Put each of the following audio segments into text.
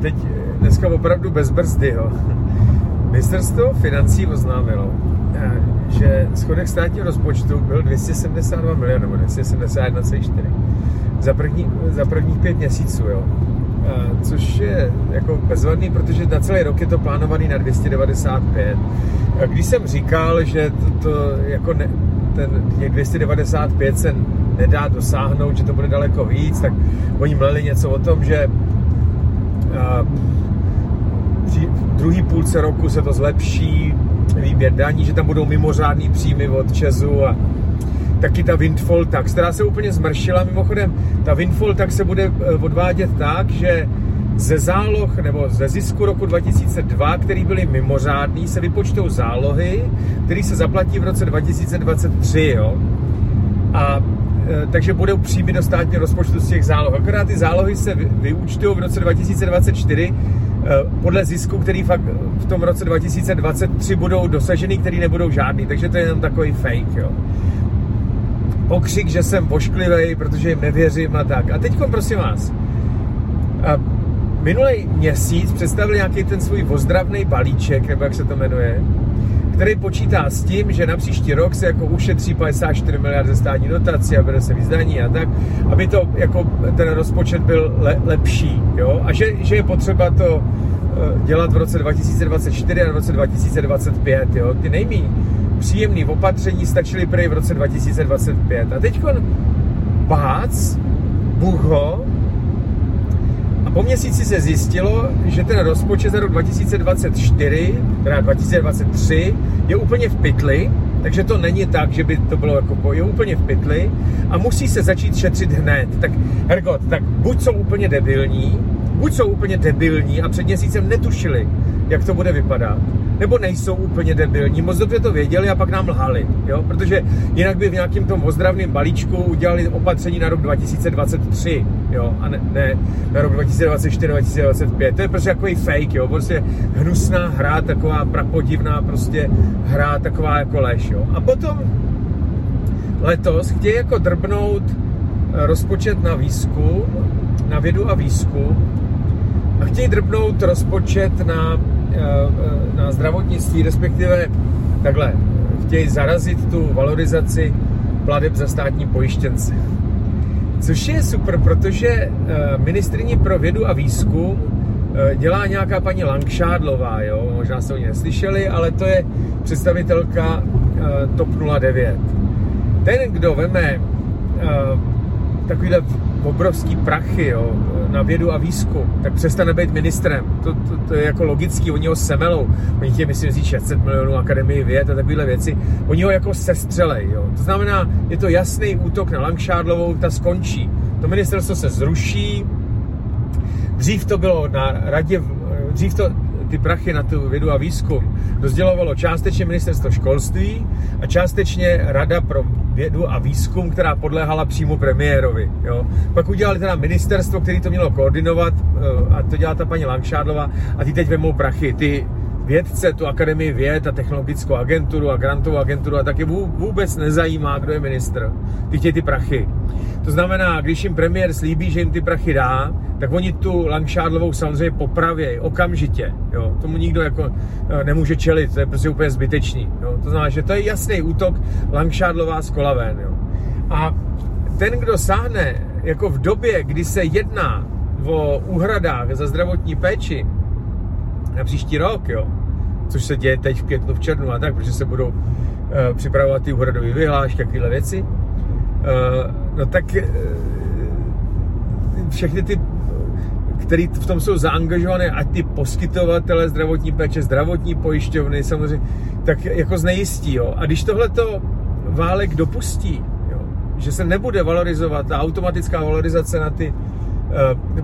teď dneska opravdu bez brzdy, jo. Ministerstvo financí oznámilo, eh, že schodek státního rozpočtu byl 272 milionů, nebo 271,4 za, první, za prvních pět měsíců, jo. Eh, což je jako bezvadný, protože na celý rok je to plánovaný na 295. Když jsem říkal, že to, to jako ne, ten 295 se nedá dosáhnout, že to bude daleko víc, tak oni mleli něco o tom, že při druhý půlce roku se to zlepší, výběr daní, že tam budou mimořádný příjmy od Česu a taky ta windfall tax, která se úplně zmršila. Mimochodem, ta windfall tax se bude eh, odvádět tak, že ze záloh nebo ze zisku roku 2002, který byly mimořádný, se vypočtou zálohy, které se zaplatí v roce 2023, jo. A takže budou příjmy do státního rozpočtu z těch záloh. Akorát ty zálohy se vyúčtují v roce 2024 e, podle zisku, který fakt v tom roce 2023 budou dosaženy, který nebudou žádný. Takže to je jenom takový fake, jo. Pokřik, že jsem pošklivý, protože jim nevěřím a tak. A teď prosím vás, minulý měsíc představil nějaký ten svůj ozdravný balíček, nebo jak se to jmenuje, který počítá s tím, že na příští rok se jako ušetří 54 miliard ze státní dotací a bude se vyzdaní a tak, aby to jako ten rozpočet byl le, lepší, jo, a že, že je potřeba to eh, dělat v roce 2024 a v roce 2025, jo, ty nejméně příjemný opatření stačily prý v roce 2025 a teď bác, buho, a po měsíci se zjistilo, že ten rozpočet za rok 2024, teda 2023, je úplně v pytli, takže to není tak, že by to bylo jako, je úplně v pytli a musí se začít šetřit hned. Tak Hergot, tak buď jsou úplně debilní, buď jsou úplně debilní a před měsícem netušili, jak to bude vypadat, nebo nejsou úplně debilní, moc dobře to věděli a pak nám lhali, jo? protože jinak by v nějakém tom ozdravném balíčku udělali opatření na rok 2023, jo? a ne, ne na rok 2024, 2025, to je prostě takový fake, jo? prostě hnusná hra, taková prapodivná prostě hra, taková jako lež, jo? a potom letos chtějí jako drbnout eh, rozpočet na výzkum, na vědu a výzkum a chtějí drbnout rozpočet na na zdravotnictví, respektive takhle, chtějí zarazit tu valorizaci pladeb za státní pojištěnce. Což je super, protože eh, ministrině pro vědu a výzkum eh, dělá nějaká paní Langšádlová, jo? možná jste o ní neslyšeli, ale to je představitelka TOP 09. Ten, kdo veme takovýhle obrovský prachy jo, na vědu a výzkum, tak přestane být ministrem. To, to, to je jako logický, oni ho semelou. Oni tě myslím si 600 milionů akademii věd a takovéhle věci. Oni ho jako sestřelej. Jo. To znamená, je to jasný útok na Langšádlovou, ta skončí. To ministerstvo se zruší. Dřív to bylo na radě, dřív to, ty prachy na tu vědu a výzkum rozdělovalo částečně ministerstvo školství a částečně Rada pro vědu a výzkum, která podléhala přímo premiérovi. Jo. Pak udělali teda ministerstvo, který to mělo koordinovat eh, a to dělá ta paní Langšádlová a ty teď vemou prachy. Ty vědce, tu Akademii věd a technologickou agenturu a grantovou agenturu a taky vůbec nezajímá, kdo je ministr. Ty chtějí ty prachy. To znamená, když jim premiér slíbí, že jim ty prachy dá, tak oni tu Langšádlovou samozřejmě popravějí okamžitě. Jo. Tomu nikdo jako eh, nemůže čelit, to je prostě úplně zbytečný. Jo. To znamená, že to je jasný útok Langšádlová z. Jo. A ten, kdo sáhne jako v době, kdy se jedná o úhradách za zdravotní péči na příští rok, jo, což se děje teď v květnu, v červnu a tak, protože se budou uh, připravovat ty úhradové vyhlášky, takové věci, uh, no tak uh, všechny ty který v tom jsou zaangažované, ať ty poskytovatele zdravotní péče, zdravotní pojišťovny samozřejmě, tak jako znejistí. Jo. A když tohle to válek dopustí, jo, že se nebude valorizovat ta automatická valorizace na ty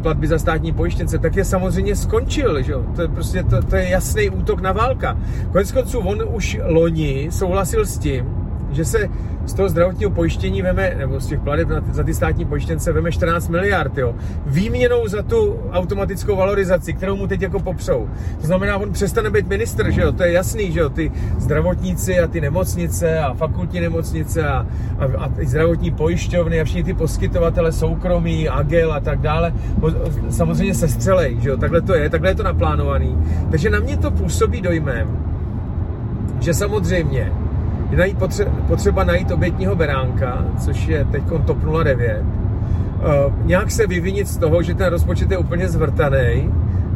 platby za státní pojištěnce, tak je samozřejmě skončil. Že? To, je prostě, to, to je jasný útok na válka. Konec konců on už loni souhlasil s tím, že se z toho zdravotního pojištění veme, nebo z těch plateb za ty státní pojištěnce veme 14 miliard, jo. Výměnou za tu automatickou valorizaci, kterou mu teď jako popřou. To znamená, on přestane být ministr, že jo, to je jasný, že jo, ty zdravotníci a ty nemocnice a fakultní nemocnice a, a, a ty zdravotní pojišťovny a všichni ty poskytovatele soukromí, Agel a tak dále, samozřejmě se střelej, že jo, takhle to je, takhle je to naplánovaný. Takže na mě to působí dojmem, že samozřejmě je najít potře- potřeba najít obětního beránka, což je teď TOP 09, uh, eh, nějak se vyvinit z toho, že ten rozpočet je úplně zvrtaný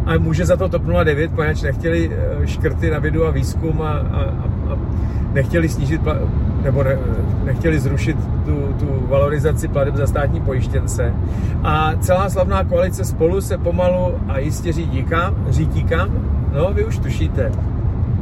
a může za to TOP 09, poněvadž nechtěli uh, škrty na vědu a výzkum a, a, a nechtěli snížit nebo ne, nechtěli zrušit tu, tu valorizaci plateb za státní pojištěnce. A celá slavná koalice spolu se pomalu a jistě řídí kam, řídí kam? No, vy už tušíte